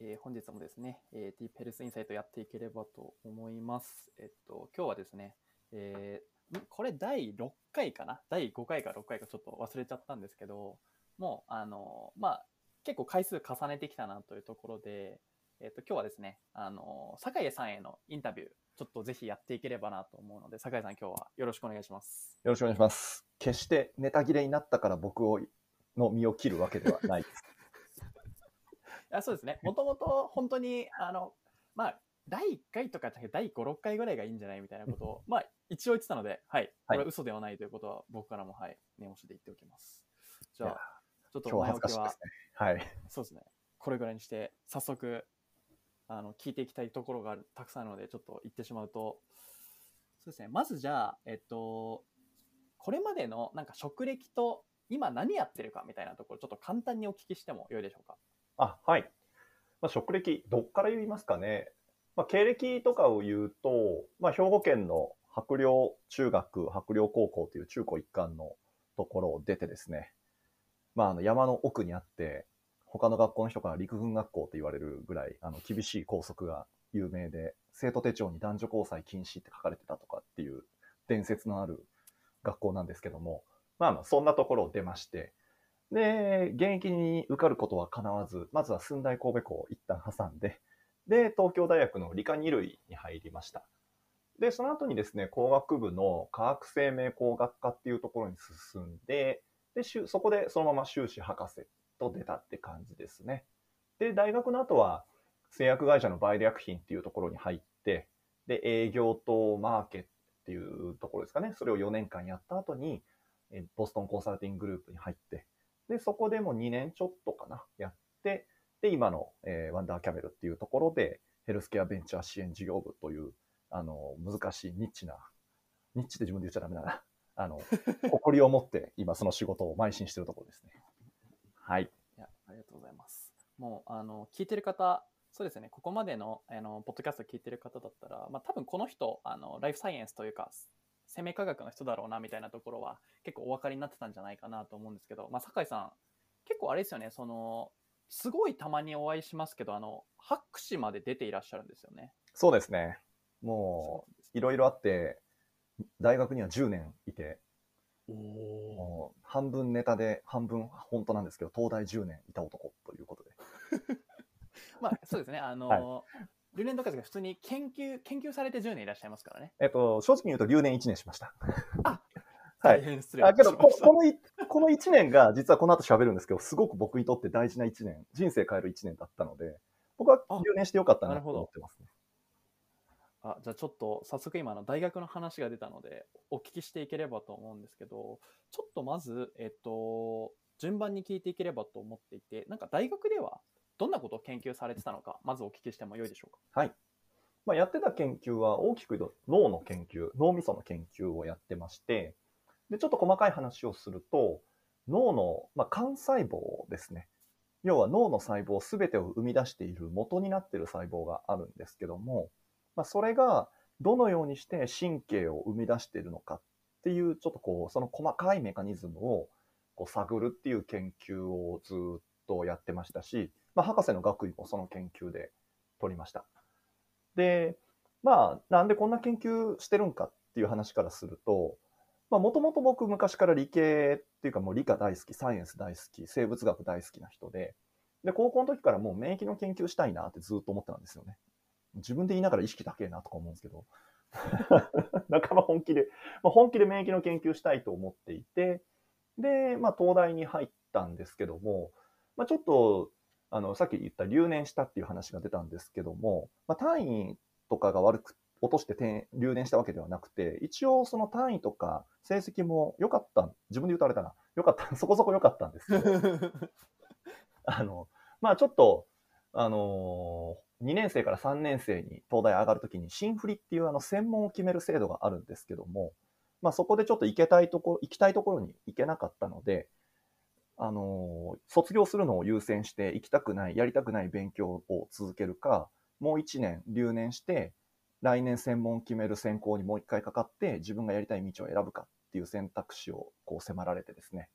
えー本日もですね、えー、ディープヘルスインサイトやっていければと思います。えっと、今日はですね、えーこれ第6回かな？第5回か6回かちょっと忘れちゃったんですけど、もう、あの、まあ、結構回数重ねてきたなというところで、えっと、今日はですね、あの、酒井さんへのインタビュー、ちょっとぜひやっていければなと思うので、酒井さん今日はよろしくお願いします。よろしくお願いします。決してネタ切れになったから僕をの身を切るわけではないです。いやそうですね。もともと本当に、あの、まあ、第1回とか第5、6回ぐらいがいいんじゃないみたいなことを、まあ、一応言ってたので、はい。これは嘘ではないということは僕からも、はい、念押しで言っておきます。じゃあ、ちょっと前置きはね。はい。そうですね。これぐらいにして、早速、あの、聞いていきたいところがたくさんあるので、ちょっと言ってしまうと、そうですね。まずじゃあ、えっと、これまでのなんか職歴と今何やってるかみたいなところ、ちょっと簡単にお聞きしてもよいでしょうか？あ、はい。まあ、職歴、どっから言いますかね。まあ、経歴とかを言うと、まあ、兵庫県の白陵中学、白陵高校という中高一貫のところを出てですね、まあ、あの山の奥にあって、他の学校の人から陸軍学校と言われるぐらい、あの、厳しい校則が有名で、生徒手帳に男女交際禁止って書かれてたとかっていう伝説のある学校なんですけども、まあ、そんなところを出まして、で、現役に受かることは叶わず、まずは寸大神戸校を一旦挟んで、で、東京大学の理科二類に入りました。で、その後にですね、工学部の化学生命工学科っていうところに進んで、で、そこでそのまま修士博士と出たって感じですね。で、大学の後は製薬会社のバイオ薬品っていうところに入って、で、営業とマーケっていうところですかね。それを4年間やった後に、ボストンコンサルティンググループに入って、で、そこでも2年ちょっとかな、やって、で、今の、えーワンダーキャメルっていうところで、ヘルスケアベンチャー支援事業部という、あの、難しいニッチな、ニッチって自分で言っちゃダメだな。あの、誇りを持って今その仕事を邁進してるところですね。はい。いや、ありがとうございます。もう、あの、聞いてる方、そうですね、ここまでの、あの、ポッドキャスト聞いてる方だったら、まあ、多分この人、あの、ライフサイエンスというか、生命科学の人だろうな、みたいなところは、結構お分かりになってたんじゃないかなと思うんですけど、まあ、酒井さん、結構あれですよね、その、すごいたまにお会いしますけど、あの、博士まで出ていらっしゃるんですよね。そうですね。もう、いろいろあって、大学には10年いて、半分ネタで半分本当なんですけど、東大10年いた男ということで。まあ、そうですね、あの、は留年とかですが、普通に研究、研究されて10年いらっしゃいますからね。えっと、正直に言うと留年1年しました。あ はい。大変失礼あけどこ、このい、この1年が、実はこの後喋るんですけど、すごく僕にとって大事な1年、人生変える1年だったので、僕は留年してよかったなと思ってますね。あじゃあちょっと早速今の大学の話が出たのでお聞きしていければと思うんですけどちょっとまず、えっと、順番に聞いていければと思っていてなんか大学ではどんなことを研究されてたのかまずお聞きしてもよいでしょうかはい。まあ、やってた研究は大きく脳の研究、脳みその研究をやってまして、で、ちょっと細かい話をすると、脳の、まあ、幹細胞ですね。要は脳の細胞すべてを生み出している元になっている細胞があるんですけども、まあ、それがどのようにして神経を生み出しているのかっていう、ちょっとこう、その細かいメカニズムをこう探るっていう研究をずっとやってましたし、まあ、博士の学位もその研究で取りました。で、まあ、なんでこんな研究してるんかっていう話からすると、まあ、もともと僕昔から理系っていうかもう理科大好き、サイエンス大好き、生物学大好きな人で、で、高校の時からもう免疫の研究したいなってずっと思ってたんですよね。自分で言いながら意識高えなとか思うんですけど、仲間本気で、まあ、本気で免疫の研究したいと思っていて、で、まあ、東大に入ったんですけども、まあ、ちょっと、あの、さっき言った留年したっていう話が出たんですけども、まあ、単位とかが悪く落として転留年したわけではなくて、一応その単位とか成績も良かった、自分で言うとあれだな、良かった、そこそこ良かったんですけど、あの、まあちょっと、あの2年生から3年生に東大上がるときに、新振りっていうあの専門を決める制度があるんですけども、まあそこでちょっと行けたいところ、行きたいところに行けなかったので、あの卒業するのを優先して行きたくない、やりたくない勉強を続けるか、もう1年留年して、来年専門を決める専攻にもう一回かかって、自分がやりたい道を選ぶかっていう選択肢をこう迫られてですね。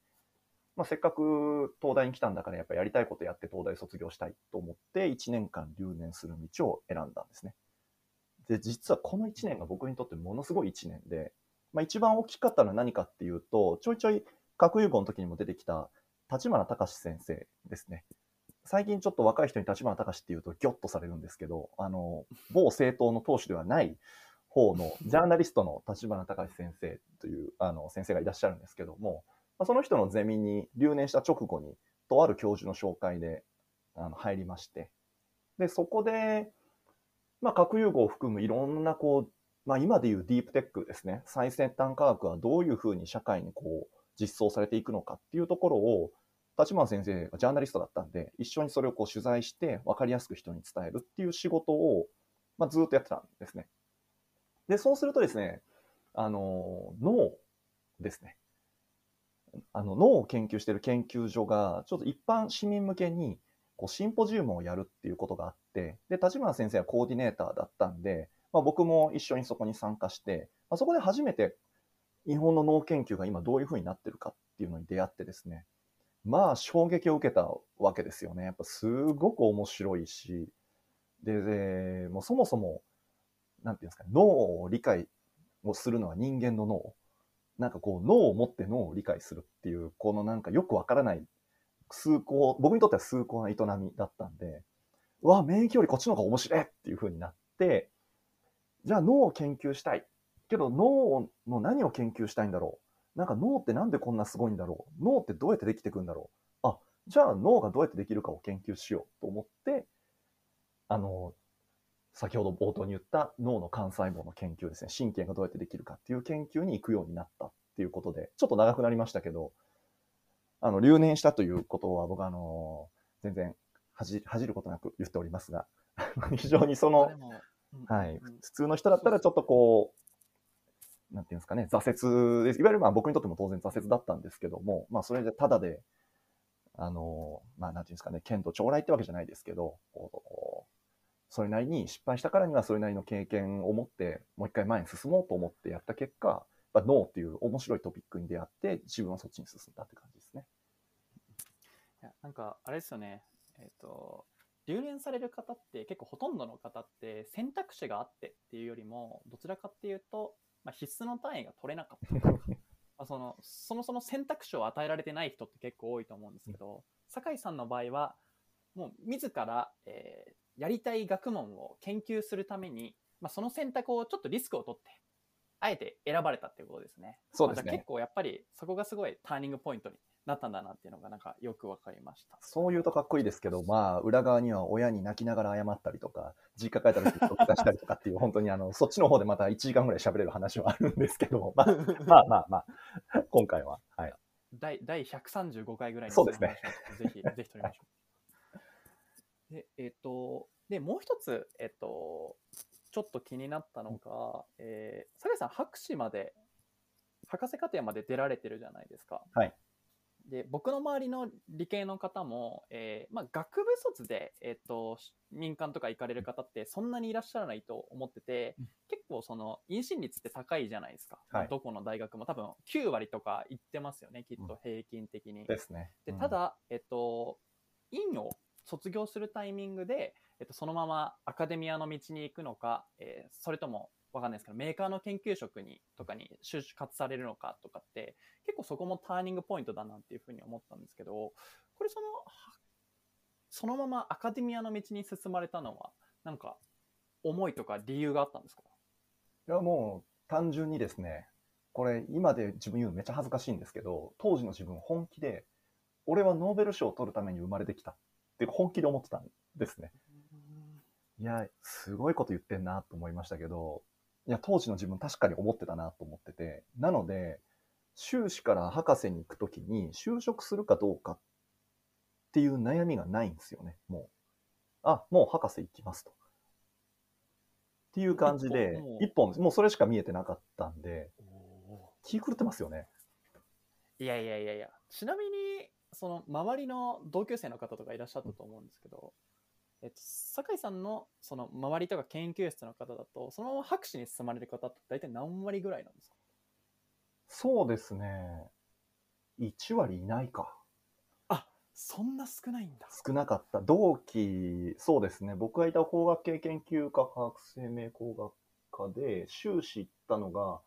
まあ、せっかく東大に来たんだからやっぱやりたいことやって東大卒業したいと思って1年間留年する道を選んだんですね。で、実はこの1年が僕にとってものすごい1年で、まあ、一番大きかったのは何かっていうと、ちょいちょい核融合の時にも出てきた立花隆先生ですね。最近ちょっと若い人に立花隆っていうとギョッとされるんですけど、あの、某政党の党首ではない方の ジャーナリストの立花隆先生というあの先生がいらっしゃるんですけども、その人のゼミに留年した直後に、とある教授の紹介であの入りまして、で、そこで、まあ、核融合を含むいろんな、こう、まあ、今でいうディープテックですね、最先端科学はどういうふうに社会にこう、実装されていくのかっていうところを、立花先生がジャーナリストだったんで、一緒にそれをこう取材して分かりやすく人に伝えるっていう仕事を、まあ、ずっとやってたんですね。で、そうするとですね、あの、脳ですね。あの、脳を研究している研究所が、ちょっと一般市民向けに、こう、シンポジウムをやるっていうことがあって、で、立花先生はコーディネーターだったんで、まあ、僕も一緒にそこに参加して、まあ、そこで初めて日本の脳研究が今どういうふうになってるかっていうのに出会ってですね、まあ衝撃を受けたわけですよね。やっぱすごく面白いし、で、でもうそもそも、なんていうんですか、脳を理解をするのは人間の脳。なんかこう脳を持って脳を理解するっていう、このなんかよくわからない崇高、僕にとっては崇高な営みだったんで、うわ、免疫よりこっちの方が面白いっていう風になって、じゃあ脳を研究したい。けど脳の何を研究したいんだろうなんか脳ってなんでこんなすごいんだろう？脳ってどうやってできてくんだろう？あ、じゃあ脳がどうやってできるかを研究しようと思って、あの、先ほど冒頭に言った脳の幹細胞の研究ですね、神経がどうやってできるかっていう研究に行くようになったっていうことで、ちょっと長くなりましたけど、あの、留年したということは僕はあの、全然恥じ恥じることなく言っておりますが、非常にその、はい、普通の人だったらちょっとこう、なんていうんですかね、挫折です。いわゆるまあ僕にとっても当然挫折だったんですけども、まあそれでただで、あの、まあなんていうんですかね、剣と将来ってわけじゃないですけど、それなりに失敗したからにはそれなりの経験を持って、もう一回前に進もうと思ってやった結果、まあ、脳っていう面白いトピックに出会って、自分はそっちに進んだって感じですね。いや、なんか、あれですよね、えっ、ー、と、留年される方って結構ほとんどの方って選択肢があってっていうよりも、どちらかっていうと、まあ、必須の単位が取れなかった まあそのそもそも選択肢を与えられてない人って結構多いと思うんですけど、酒井さんの場合はもう自ら、えー、やりたい学問を研究するために、まあ、その選択をちょっとリスクを取ってあえて選ばれたっていうことですね。そうですね。結構やっぱりそこがすごいターニングポイントになったんだなっていうのがなんかよくわかりました。そう言うとかっこいいですけど、まあ、裏側には親に泣きながら謝ったりとか、実家帰った時に出したりとかっていう、本当にあの、そっちの方でまた1時間ぐらい喋れる話はあるんですけど、まあ、まあまあまあ、今回は、はい。第第135回ぐらいにそうですね。ぜひ、ぜひ撮りましょう。で、えっ、ー、と、で、もう一つ、えっ、ー、と、ちょっと気になったのが、えー、酒井さん、博士まで、博士課程まで出られてるじゃないですか。はい。で僕の周りの理系の方も、えーまあ、学部卒で、えーと、民間とか行かれる方ってそんなにいらっしゃらないと思ってて、うん、結構その妊娠率って高いじゃないですか、はい、どこの大学も。多分9割とか行ってますよねきっと平均的に。うん、ですね。でただ、えっ、ー、と、院を卒業するタイミングで、えっ、ー、と、そのままアカデミアの道に行くのか、えー、それともわかんないですけど、メーカーの研究職に、とかに就活されるのかとかって、結構そこもターニングポイントだなっていうふうに思ったんですけど、これその、そのままアカデミアの道に進まれたのは、なんか、思いとか理由があったんですか？いや、もう、単純にですね、これ、今で自分言うのめっちゃ恥ずかしいんですけど、当時の自分本気で、俺はノーベル賞を取るために生まれてきたって本気で思ってたんですね。いや、すごいこと言ってんなと思いましたけど、いや、当時の自分確かに思ってたなと思ってて、なので、修士から博士に行くときに就職するかどうかっていう悩みがないんですよね、もう。あ、もう博士行きますと。っていう感じで、一本、もうそれしか見えてなかったんで、気狂ってますよね。いやいやいやいや、ちなみに、その周りの同級生の方とかいらっしゃったと思うんですけど、えっと、酒井さんのその周りとか研究室の方だと、そのまま博士に進まれる方って大体何割ぐらいなんですか？そうですね。1割いないか。そんな少ないんだ。少なかった。同期、そうですね。僕がいた工学系研究科科学生命工学科で、修士行ったのが、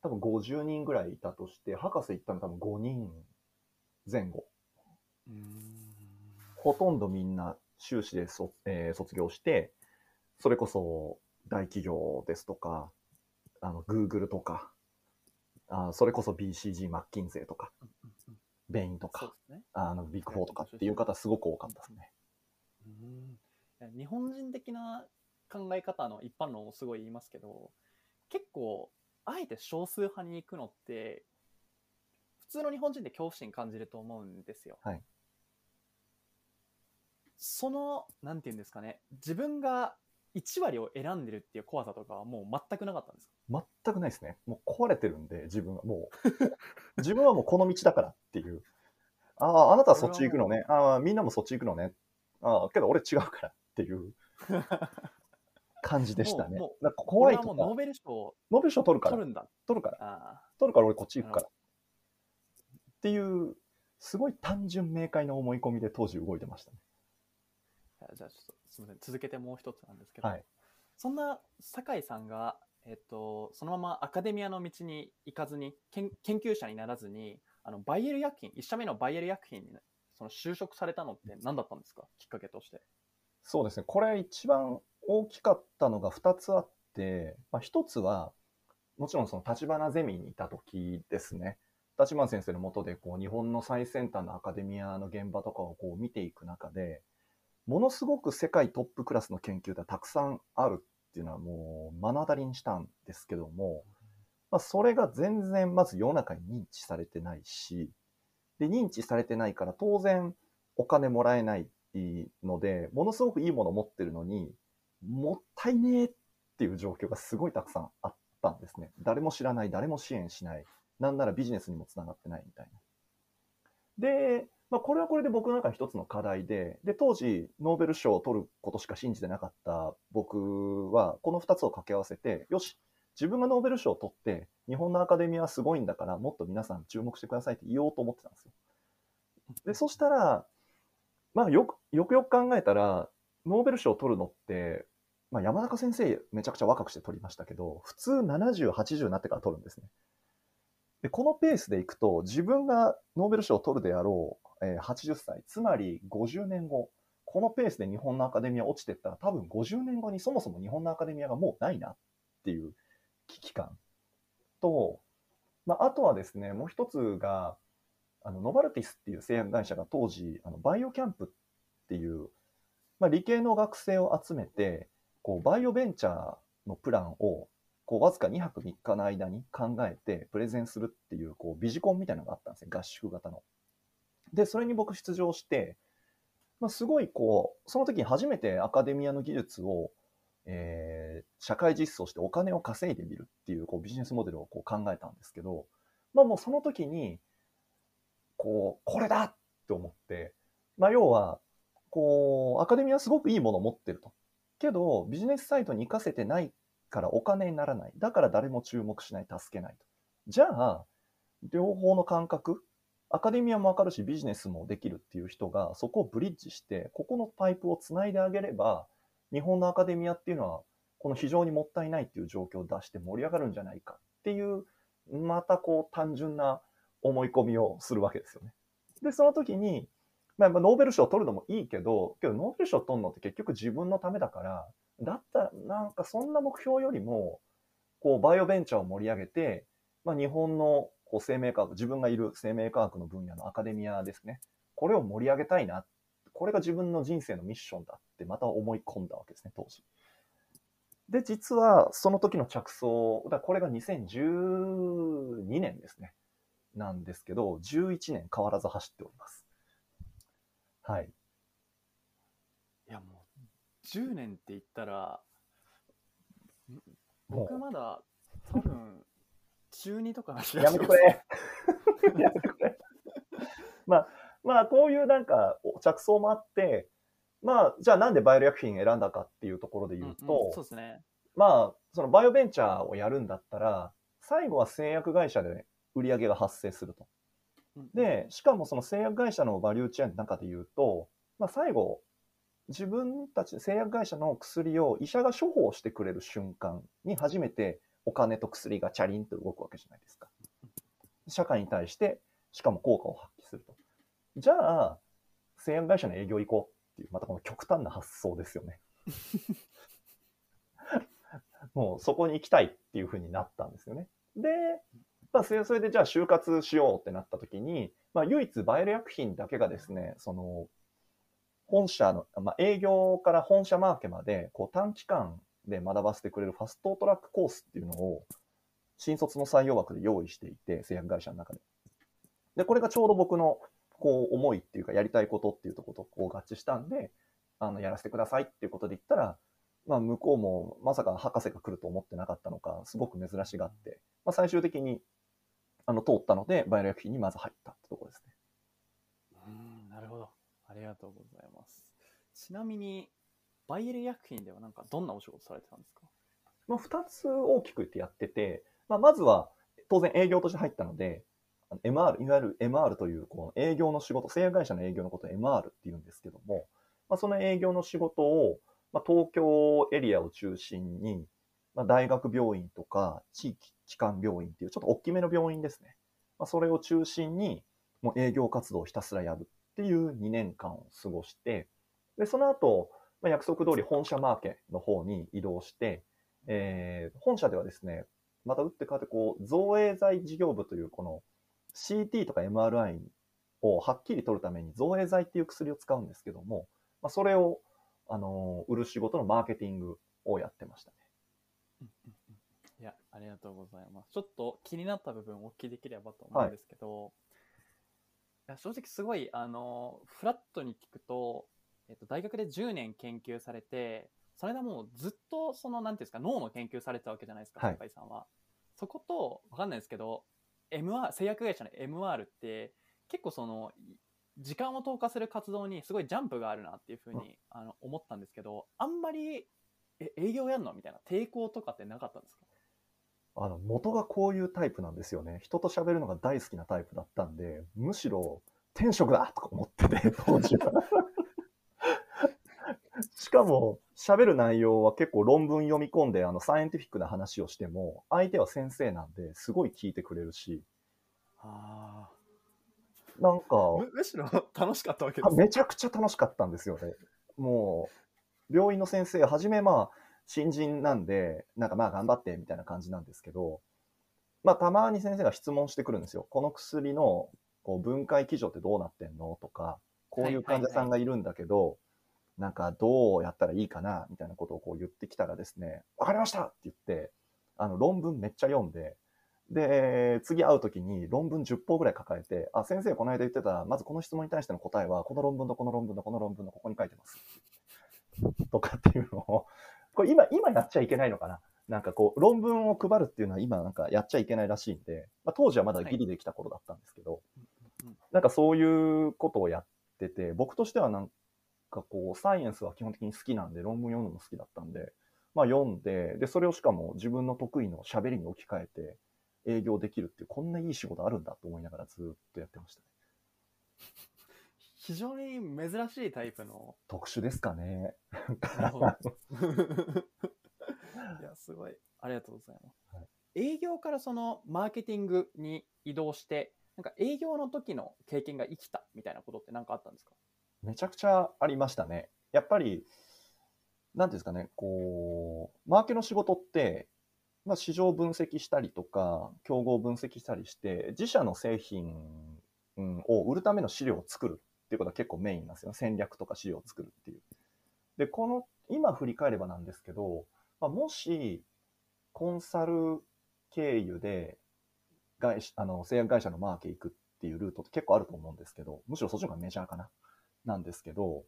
多分50人ぐらいいたとして、博士行ったの多分5人前後。うーん。ほとんどみんな修士でそ、えー卒業して、それこそ大企業ですとか、あの、Google とか、あそれこそ BCG、マッキンゼーとか、ベインとか、ね。あの、ビッグフォーとかっていう方すごく多かったですね。うん日本人的な考え方の一般論をすごい言いますけど結構あえて少数派に行くのって普通の日本人で恐怖心感じると思うんですよ。はいそのなんていうんですかね自分が1割を選んでるっていう怖さとかはもう全くなかったんですか？全くないですね。もう壊れてるんで、自分はもう、自分はもうこの道だからっていう。ああ、あなたはそっち行くのね。ああ、みんなもそっち行くのね。ああ、けど俺違うからっていう感じでしたね。もうもうだから怖いとかノー、ベル賞をノーベル賞取るから取、るんだ。取るから、あ取るから俺こっち行くから。っていう、すごい単純明快な思い込みで当時動いてましたね。あじゃあちょっとすみません続けてもう一つなんですけど、はいそんな酒井さんが、えっと、そのままアカデミアの道に行かずに研研究者にならずにあのバイエル薬品1社目のバイエル薬品にその就職されたのって何だったんですか？きっかけとして。そうですね。これ一番大きかったのが2つあって、まあ、1つは、もちろんその立花ゼミにいた時ですね。立花先生の下でこう日本の最先端のアカデミアの現場とかをこう見ていく中で、ものすごく世界トップクラスの研究がたくさんあるっていうのはもう目の当たりにしたんですけども、まあ、それが全然まず世の中に認知されてないし、で、認知されてないから当然お金もらえないので、ものすごくいいものを持ってるのに、もったいねえっていう状況がすごいたくさんあったんですね。誰も知らない、誰も支援しない、なんならビジネスにもつながってないみたいな。で、まあ、これはこれで僕の中で一つの課題で、で、当時、ノーベル賞を取ることしか信じてなかった僕は、この二つを掛け合わせて、よし、自分がノーベル賞を取って、日本のアカデミアはすごいんだから、もっと皆さん注目してくださいって言おうと思ってたんですよ。で、そしたら、まあよく、よくよく考えたら、ノーベル賞を取るのって、まあ山中先生めちゃくちゃ若くして取りましたけど、普通70、80になってから取るんですね。で、このペースでいくと、自分がノーベル賞を取るであろう、え80歳、つまり50年後、このペースで日本のアカデミア落ちていったら、多分50年後にそもそも日本のアカデミアがもうないなっていう危機感と、まあ、あとはですね、もう一つが、あのノバルティスっていう製薬会社が当時、あのバイオキャンプっていう、まあ、理系の学生を集めて、こうバイオベンチャーのプランをこうわずか2泊3日の間に考えてプレゼンするっていうこうビジコンみたいなのがあったんですね、合宿型の。で、それに僕出場して、まあ、すごいこう、その時に初めてアカデミアの技術を、えー社会実装してお金を稼いでみるっていうこうビジネスモデルをこう考えたんですけど、まあもうその時に、こう、これだって思って、まあ要は、こう、アカデミアはすごくいいものを持ってると。けど、ビジネスサイトに活かせてないからお金にならない。だから誰も注目しない、助けないと。じゃあ、両方の感覚、アカデミアもわかるし、ビジネスもできるっていう人が、そこをブリッジして、ここのパイプをつないであげれば、日本のアカデミアっていうのは、この非常にもったいないっていう状況を出して盛り上がるんじゃないかっていう、またこう単純な思い込みをするわけですよね。で、その時に、まあ、ノーベル賞を取るのもいいけど、けどノーベル賞を取るのって結局自分のためだから、だったらなんかそんな目標よりも、こうバイオベンチャーを盛り上げて、まあ、日本のこう生命科学、自分がいる生命科学の分野のアカデミアですね。これを盛り上げたいな。これが自分の人生のミッションだってまた思い込んだわけですね、当時。で、実はその時の着想、だこれが2012年ですね。なんですけど、11年変わらず走っております。はい。いやもう10年って言ったら僕まだ多分中2とかやめてくれ。やめてくれ。まあ、まあ、こういうなんか着想もあって、まあ、じゃあなんでバイオ薬品選んだかっていうところで言うと、うんうんそうですねまあ、そのバイオベンチャーをやるんだったら、最後は製薬会社で売り上げが発生すると。うん、で、しかもその製薬会社のバリューチェーンの中で言うと、まあ、最後、自分たち製薬会社の薬を医者が処方してくれる瞬間に初めてお金と薬がチャリンと動くわけじゃないですか。社会に対して、しかも効果を発揮すると。じゃあ、製薬会社の営業行こうっていう、またこの極端な発想ですよね。もうそこに行きたいっていうふうになったんですよね。で、まあ、それでじゃあ就活しようってなった時に、まあ、唯一バイオ薬品だけがですね、その、本社の、まあ、営業から本社マーケまで、こう短期間で学ばせてくれるファストトラックコースっていうのを、新卒の採用枠で用意していて、製薬会社の中で。で、これがちょうど僕の、こう、思いっていうか、やりたいことっていうところとこう合致したんで、あの、やらせてくださいっていうことで言ったら、まあ、向こうもまさか博士が来ると思ってなかったのか、すごく珍しがって、まあ、最終的に、あの、通ったので、バイオ薬品にまず入ったってとこですね。うん、なるほど。ありがとうございます。ちなみに、バイエル薬品ではなんかどんなお仕事されてたんですか？まあ、二つ大きくってやってて、まあ、まずは、当然営業として入ったので、MR、いわゆる MR という、この営業の仕事、製薬会社の営業のことを MR って言うんですけども、まあ、その営業の仕事を、まあ、東京エリアを中心に、まあ、大学病院とか地域機関病院っていうちょっと大きめの病院ですね。まあ、それを中心にもう営業活動をひたすらやるっていう2年間を過ごして、で、その後、まあ、約束通り本社マーケの方に移動して、えー本社ではですね、また打って変わってこう、造影剤事業部というこの CT とか MRI をはっきり取るために造影剤っていう薬を使うんですけども、まあ、それを、あのー売る仕事のマーケティングをやってましたね。いや、ありがとうございます。ちょっと気になった部分をお聞きできればと思うんですけど、い、や正直すごい、あの、フラットに聞くと、えっと、大学で10年研究されて、それでもうずっとその、なんていうんですか、脳の研究されてたわけじゃないですか、はい坂井さんは。そこと、わかんないですけど、MR、製薬会社の MR って、結構その、時間を投下する活動にすごいジャンプがあるなっていうふうに、あの思ったんですけど、あんまり、え、営業やんのみたいな抵抗とかってなかったんですか？あの、元がこういうタイプなんですよね。人と喋るのが大好きなタイプだったんで、むしろ転職だとか思ってて、当時は。しかも、喋る内容は結構論文読み込んで、あの、サイエンティフィックな話をしても、相手は先生なんで、すごい聞いてくれるし、あなんか、あ。むむしろ 楽しかったわけです。めちゃくちゃ楽しかったんですよね。もう、病院の先生、はじめまあ、新人なんで、なんかまあ頑張ってみたいな感じなんですけど、まあたまに先生が質問してくるんですよ。この薬のこう分解基準ってどうなってんのとか、こういう患者さんがいるんだけど、なんかどうやったらいいかなみたいなことをこう言ってきたらですね、わかりましたって言って、あの論文めっちゃ読んで、で、次会うときに論文10本ぐらい抱えて、あ、先生この間言ってた、まずこの質問に対しての答えは、この論文のこの論文のこの論文のここに書いてます。とかっていうのを、これ今、今やっちゃいけないのかな？なんかこう、論文を配るっていうのは今なんかやっちゃいけないらしいんで、まあ、当時はまだギリできた頃だったんですけど、うんなんかそういうことをやってて、僕としてはなんかこう、サイエンスは基本的に好きなんで、論文読むのも好きだったんで、まあ読んで、で、それをしかも自分の得意の喋りに置き換えて営業できるっていう、こんないい仕事あるんだと思いながらずっとやってましたね。非常に珍しいタイプの。特殊ですかね。いや、すごい。ありがとうございます。はい営業からそのマーケティングに移動して、なんか営業の時の経験が生きたみたいなことって何かあったんですか？めちゃくちゃありましたね。やっぱり、なんていうんですかね、こう、マーケの仕事って、まあ、市場分析したりとか、競合分析したりして、自社の製品うんを売るための資料を作るっていうことが結構メインなんですよ。戦略とか資料を作るっていう。で、この、今振り返ればなんですけど、まあ、もし、コンサル経由で、外あの製薬会社のマーケ行くっていうルートって結構あると思うんですけど、むしろそっちの方がメジャーかな。なんですけど、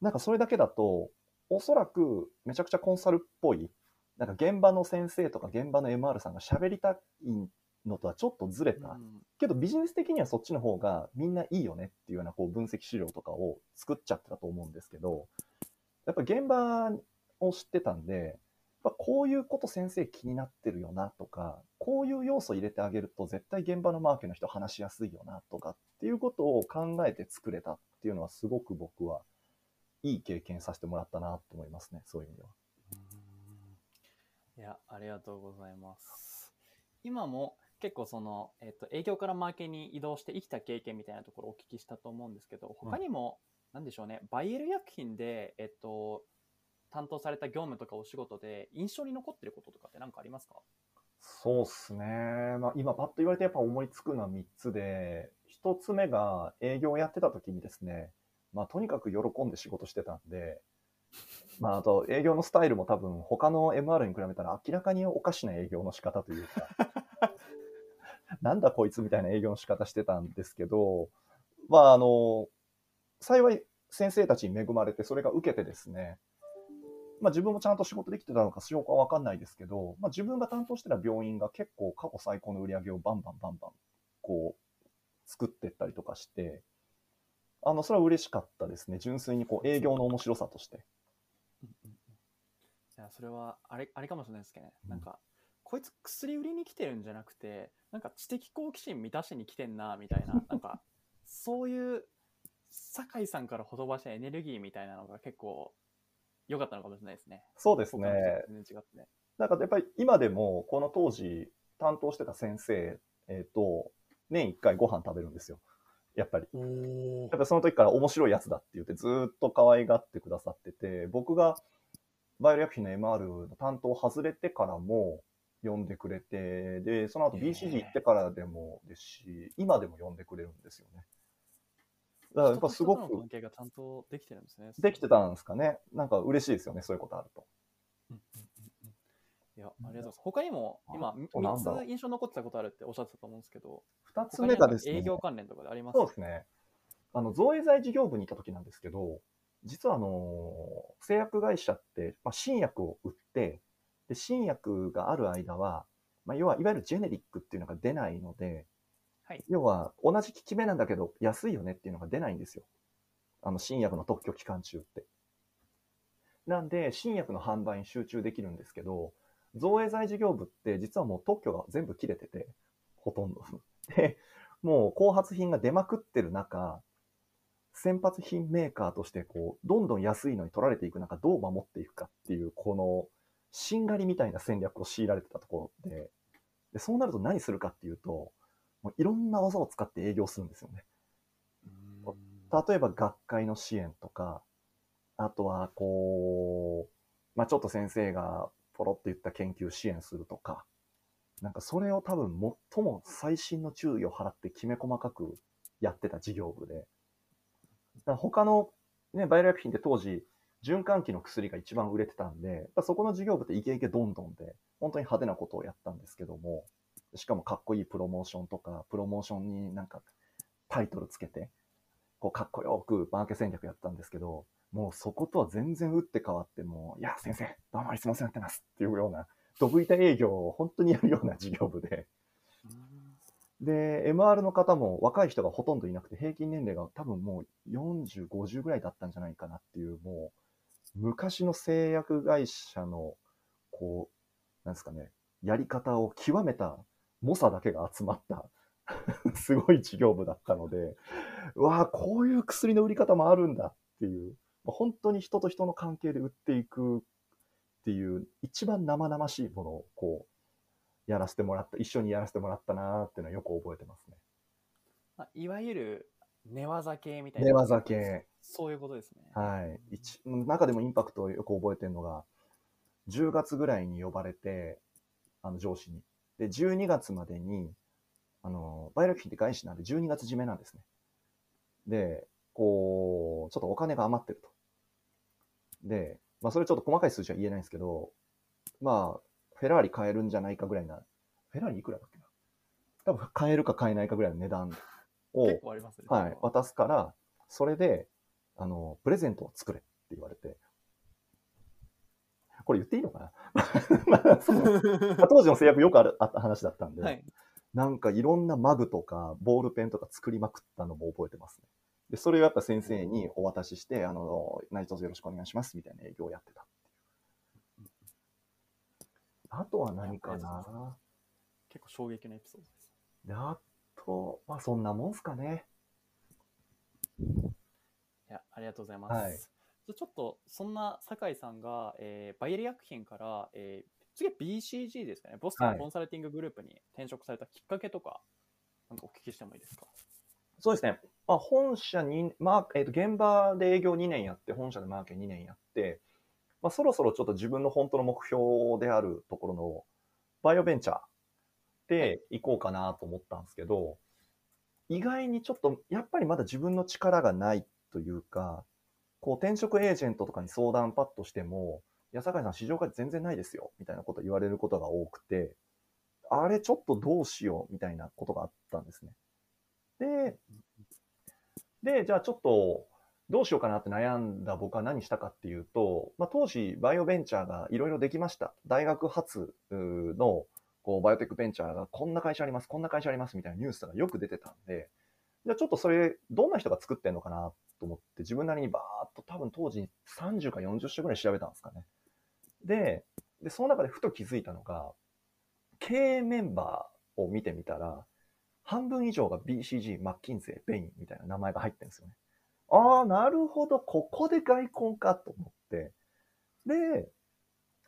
なんかそれだけだと、おそらくめちゃくちゃコンサルっぽい、なんか現場の先生とか現場の MR さんが喋りたいのとはちょっとずれた。うんけどビジネス的にはそっちの方がみんないいよねっていうようなこう分析資料とかを作っちゃってたと思うんですけど、やっぱ現場を知ってたんで、やっぱこういうこと先生気になってるよなとか、こういう要素入れてあげると絶対現場のマーケの人話しやすいよなとかっっていうことを考えて作れたっていうのはすごく僕はいい経験させてもらったなと思いますね、そういう意味では。いや、ありがとうございます。今も結構その、えっと、営業からマーケに移動して生きた経験みたいなところをお聞きしたと思うんですけど、他にも、なんでしょうね、バイエル薬品で、えっと、担当された業務とかお仕事で印象に残ってることとかって何かありますか？そうっすね。まあ、今パッと言われてやっぱ思いつくのは3つで、1つ目が営業をやってた時にですね、まあ、とにかく喜んで仕事してたんで、まあ、あと営業のスタイルも多分他の MR に比べたら明らかにおかしな営業の仕方というか、なんだこいつみたいな営業の仕方してたんですけど、まあ、あの、幸い先生たちに恵まれてそれが受けてですね、まあ、自分もちゃんと仕事できてたのか証拠は分かんないですけど、まあ、自分が担当してた病院が結構過去最高の売り上げをバンバンバンバンこう作ってったりとかして、あのそれは嬉しかったですね。純粋にこう営業の面白さとして。いや、それは、あれ、あれかもしれないですけどね。うんなんか、こいつ薬売りに来てるんじゃなくて、なんか知的好奇心満たしに来てんな、みたいな、なんか、そういう、酒井さんからほとばしたエネルギーみたいなのが結構良かったのかもしれないですね。そうですねと。全然違ってね。なんかやっぱり今でもこの当時担当してた先生、えっ、と、年1回ご飯食べるんですよ。やっぱり。おやっぱその時から面白いやつだって言ってずーっと可愛がってくださってて、僕がバイオレ薬品の MR の担当外れてからも呼んでくれて、で、その後 BCG 行ってからでもですし、今でも呼んでくれるんですよね。だからやっぱすごく関係がちゃんとできてるんですね。できてたんですかね。なんか嬉しいですよね、そういうことあると。うんいや、ありがとうございます。他にも、今、あとなんだろう3つ印象に残ってたことあるっておっしゃってたと思うんですけど、二つ他に目がですね、営業関連とかであります？そうですね。あの、造影剤事業部にいた時なんですけど、実はあの、製薬会社って、まあ、新薬を売って、で、新薬がある間は、まあ、要は、いわゆるジェネリックっていうのが出ないので、はい。要は、同じ効き目なんだけど、安いよねっていうのが出ないんですよ。あの、新薬の特許期間中って。なんで、新薬の販売に集中できるんですけど、造影剤事業部って実はもう特許が全部切れてて、ほとんど。で、もう後発品が出まくってる中、先発品メーカーとしてこう、どんどん安いのに取られていく中、どう守っていくかっていう、この、しんがりみたいな戦略を強いられてたところで、で、そうなると何するかっていうと、もういろんな技を使って営業するんですよね。例えば学会の支援とか、あとはこう、まあちょっと先生がポロッと言った研究支援するとか、なんかそれを多分最も最新の注意を払ってきめ細かくやってた事業部で、だから他のね、バイオ薬品って当時、循環器の薬が一番売れてたんで、そこの事業部ってイケイケどんどんで、本当に派手なことをやったんですけども、しかもかっこいいプロモーションとか、プロモーションになんかタイトルつけて、こうかっこよくマーケ戦略やったんですけど、もうそことは全然打って変わってもう、いや、先生、どうもいつもお世話になってますっていうような、ドブ板営業を本当にやるような事業部で、で、MR の方も若い人がほとんどいなくて、平均年齢が多分もう40、50ぐらいだったんじゃないかなっていう、もう、昔の製薬会社の、こう、なんですかね、やり方を極めた猛者だけが集まった、すごい事業部だったので、うわあ、こういう薬の売り方もあるんだっていう、本当に人と人の関係で売っていくっていう、一番生々しいものを、こう、やらせてもらった、一緒にやらせてもらったなーっていうのはよく覚えてますね。まあいわゆる寝技系みたいな。寝技系。そういうことですね。はい。一中でもインパクトをよく覚えてるのが、10月ぐらいに呼ばれて、あの上司に。で、12月までに、あの、バイオ薬品って外資なんで12月締めなんですね。で、こう、ちょっとお金が余ってると。で、まあそれちょっと細かい数字は言えないんですけど、まあ、フェラーリ買えるんじゃないかぐらいな、フェラーリいくらだっけな？多分買えるか買えないかぐらいの値段を、ね。はい、渡すから、それで、あの、プレゼントを作れって言われて、これ言っていいのかな？まあ当時の制約よくあるあった話だったんで、はい。なんかいろんなマグとかボールペンとか作りまくったのも覚えてますね。で、それをやっぱ先生にお渡しして、あの、何卒よろしくお願いしますみたいな営業をやってた。あとは何かな結構衝撃のエピソードです。で、あと、まあそんなもんすかね。いや、ありがとうございます。はいじゃあちょっと、そんな酒井さんが、えーバイエル薬品から、えー次は BCG ですかね、ボストはいンコンサルティンググループに転職されたきっかけとか、なんかお聞きしてもいいですか？そうですね。まあ、本社に、まあ、えっ、と、現場で営業2年やって、本社でマーケ2年やって、まあ、そろそろちょっと自分の本当の目標であるところの、バイオベンチャーで行こうかなと思ったんですけど、意外にちょっと、やっぱりまだ自分の力がないというか、こう、転職エージェントとかに相談パッとしても、いや、酒井さん市場価値全然ないですよ、みたいなこと言われることが多くて、あれちょっとどうしよう、みたいなことがあったんですね。で、で、じゃあちょっと、どうしようかなって悩んだ僕は何したかっていうと、まあ、当時、バイオベンチャーがいろいろできました。大学発のこうバイオテックベンチャーがこんな会社あります、こんな会社ありますみたいなニュースがよく出てたんで、じゃあちょっとそれ、どんな人が作ってんのかなと思って、自分なりにバーっと多分当時30か40社ぐらい調べたんですかね。で、でその中でふと気づいたのが、経営メンバーを見てみたら、半分以上が BCG、マッキンゼー、ベインみたいな名前が入ってるんですよね。ああ、なるほど、ここで外婚かと思って。で、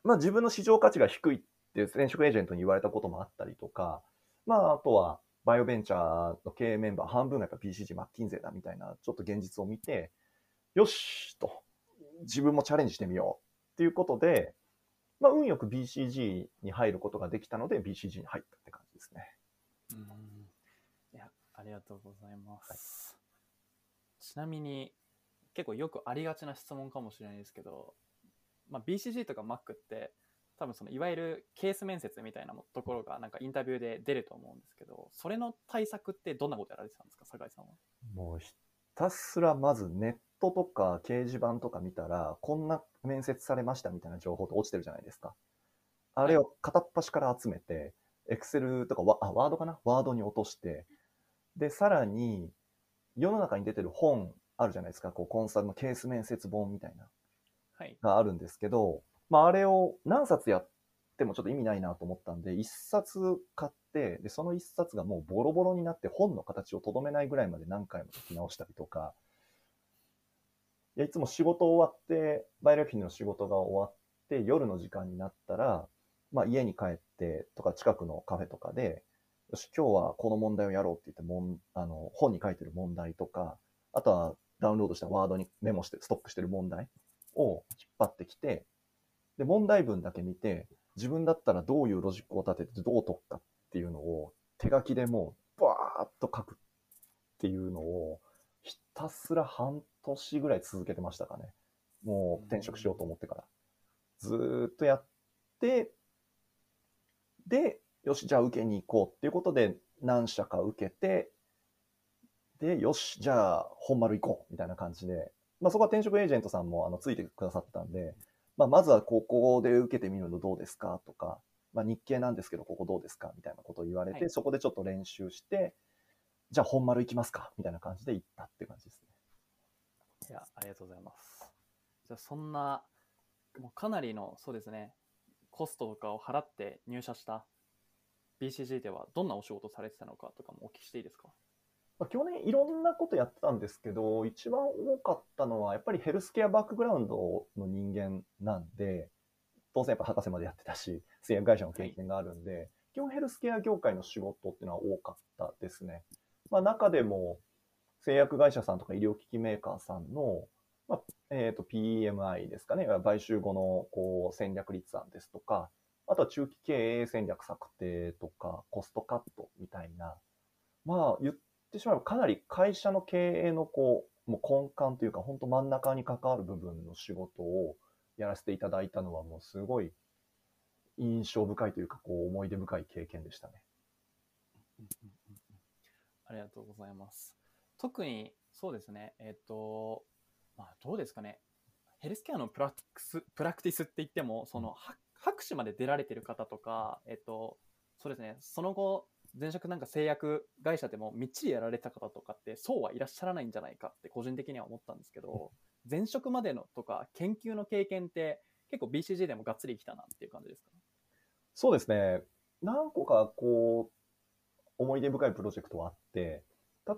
まあ自分の市場価値が低いって転職エージェントに言われたこともあったりとか、まああとはバイオベンチャーの経営メンバー半分がやっぱ BCG、マッキンゼーだみたいなちょっと現実を見て、よしと、自分もチャレンジしてみようっていうことで、まあ運よく BCG に入ることができたので BCG に入ったって感じですね。うん、ありがとうございます。ちなみに、結構よくありがちな質問かもしれないですけど、まあ、BCG とか Mac って、多分そのいわゆるケース面接みたいなもところがなんかインタビューで出ると思うんですけど、それの対策ってどんなことやられてたんですか、酒井さんは。もうひたすらまずネットとか掲示板とか見たら、こんな面接されましたみたいな情報って落ちてるじゃないですか。あれを片っ端から集めて、Excel とかワあワードかな？ワードに落として、で、さらに、世の中に出てる本あるじゃないですか。こう、コンサルのケース面接本みたいな。はい。があるんですけど、まあ、あれを何冊やってもちょっと意味ないなと思ったんで、一冊買って、で、その一冊がもうボロボロになって本の形をとどめないぐらいまで何回も書き直したりとか、いや、いつも仕事終わって、バイオ薬品の仕事が終わって、夜の時間になったら、まあ、家に帰ってとか近くのカフェとかで、よし、今日はこの問題をやろうって言ってもん、あの、本に書いてる問題とか、あとはダウンロードしたワードにメモして、ストックしてる問題を引っ張ってきて、で、問題文だけ見て、自分だったらどういうロジックを立ててどう解くかっていうのを手書きでもうバーッと書くっていうのをひたすら半年ぐらい続けてましたかね。もう転職しようと思ってから。ずーっとやって、で、よし、じゃあ受けに行こうっていうことで何社か受けて、で、よし、じゃあ本丸行こうみたいな感じで、まあそこは転職エージェントさんもあのついてくださってたんで、まあまずはここで受けてみるのどうですかとか、まあ日系なんですけどここどうですかみたいなことを言われて、はいそこでちょっと練習して、じゃあ本丸行きますかみたいな感じで行ったって感じですね。いや、ありがとうございます。じゃあ、そんな、もうかなりの、そうですね、コストとかを払って入社した BCG では、どんなお仕事されてたのかとかもお聞きしていいですか？まあ、去年いろんなことやってたんですけど、一番多かったのは、やっぱりヘルスケアバックグラウンドの人間なんで、当然やっぱ博士までやってたし、製薬会社の経験があるんで、基本ヘルスケア業界の仕事っていうのは多かったですね。まあ中でも、製薬会社さんとか医療機器メーカーさんの、まあ、えっ、と、PMI ですかね、買収後のこう戦略立案ですとか、あとは中期経営戦略策定とか、コストカットみたいな、まあ言ってしまえばかなり会社の経営のこう、もう根幹というか、本当真ん中に関わる部分の仕事をやらせていただいたのはもうすごい印象深いというか、こう思い出深い経験でしたね。ありがとうございます。特に、そうですね、えっ、と、まあ、どうですかね、ヘルスケアのプラクスプラクティスって言っても、その、は博士まで出られてる方とか、えっ、と、そうですね、その後、前職なんか製薬会社でもみっちりやられた方とかって、そうはいらっしゃらないんじゃないかって個人的には思ったんですけど、前職までのとか研究の経験って結構 BCG でもがっつりきたなっていう感じですか？そうですね。何個かこう、思い出深いプロジェクトはあって、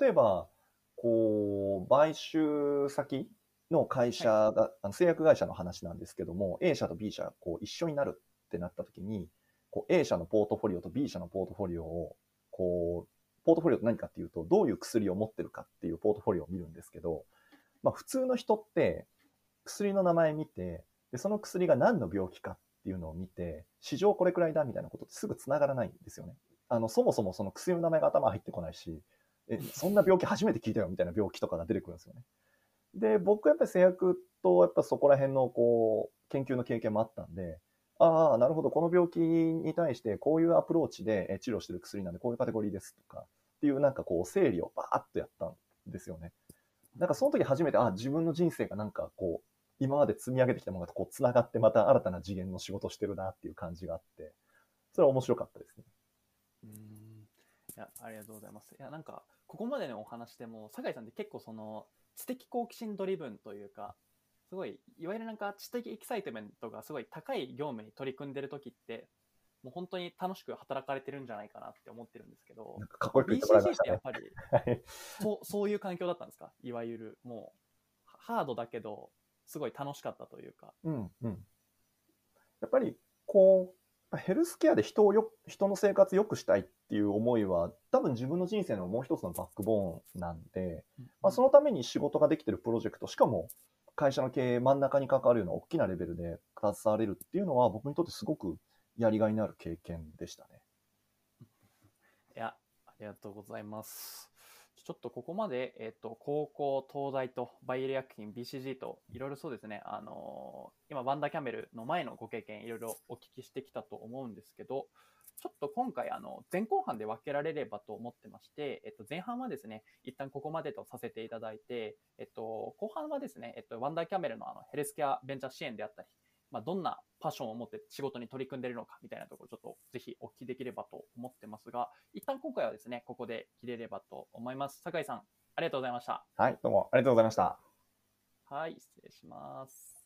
例えば、こう、買収先の会社が、あの製薬会社の話なんですけども、A 社と B 社こう一緒になるってなった時に、こう A 社のポートフォリオと B 社のポートフォリオを、こう、ポートフォリオって何かっていうと、どういう薬を持ってるかっていうポートフォリオを見るんですけど、まあ普通の人って薬の名前見て、で、その薬が何の病気かっていうのを見て、市場これくらいだみたいなことってすぐ繋がらないんですよね。あの、そもそもその薬の名前が頭入ってこないし、え、そんな病気初めて聞いたよみたいな病気とかが出てくるんですよね。で、僕やっぱり製薬とやっぱそこら辺のこう、研究の経験もあったんで、ああ、なるほど、この病気に対してこういうアプローチで治療してる薬なんでこういうカテゴリーですとかっていうなんかこう整理をバーッとやったんですよね。なんかその時初めて、ああ自分の人生がなんかこう、今まで積み上げてきたものがこう繋がってまた新たな次元の仕事してるなっていう感じがあって、それは面白かったですね。うんいやありがとうございます。いやなんかここまでのお話でも酒井さんって結構その知的好奇心 driven というかすごいいわゆるなんか知的 excitement がすごい高い業務に取り組んでる時ってもう本当に楽しく働かれてるんじゃないかなって思ってるんですけど、かっこよく言ってもらいましたね。やっぱり、そうそういう環境だったんですか？いわゆるもうハードだけどすごい楽しかったというか。うんうん。やっぱりこうヘルスケアで人をよ人の生活良くしたいっていう思いは多分自分の人生のもう一つのバックボーンなんで、まあ、そのために仕事ができてるプロジェクトしかも会社の経営真ん中に関わるような大きなレベルで携われるっていうのは僕にとってすごくやりがいのある経験でしたね。いや、ありがとうございます。ちょっとここまで、えっ、と、高校、東大と、バイエル薬品、BCG と、いろいろそうですね、あのー、今、ワンダーキャメルの前のご経験、いろいろお聞きしてきたと思うんですけど、ちょっと今回、あの、前後半で分けられればと思ってまして、えっと、前半はですね、一旦ここまでとさせていただいて、えっと、後半はですね、えっと、ワンダーキャメルのあのヘルスケアベンチャー支援であったり、まあ、どんなパッションを持って仕事に取り組んでいるのかみたいなところ、ちょっとぜひお聞きできればと思ってますが、一旦今回はですね、ここで切れればと思います。酒井さん、ありがとうございました。はい、どうもありがとうございました。はい、失礼します。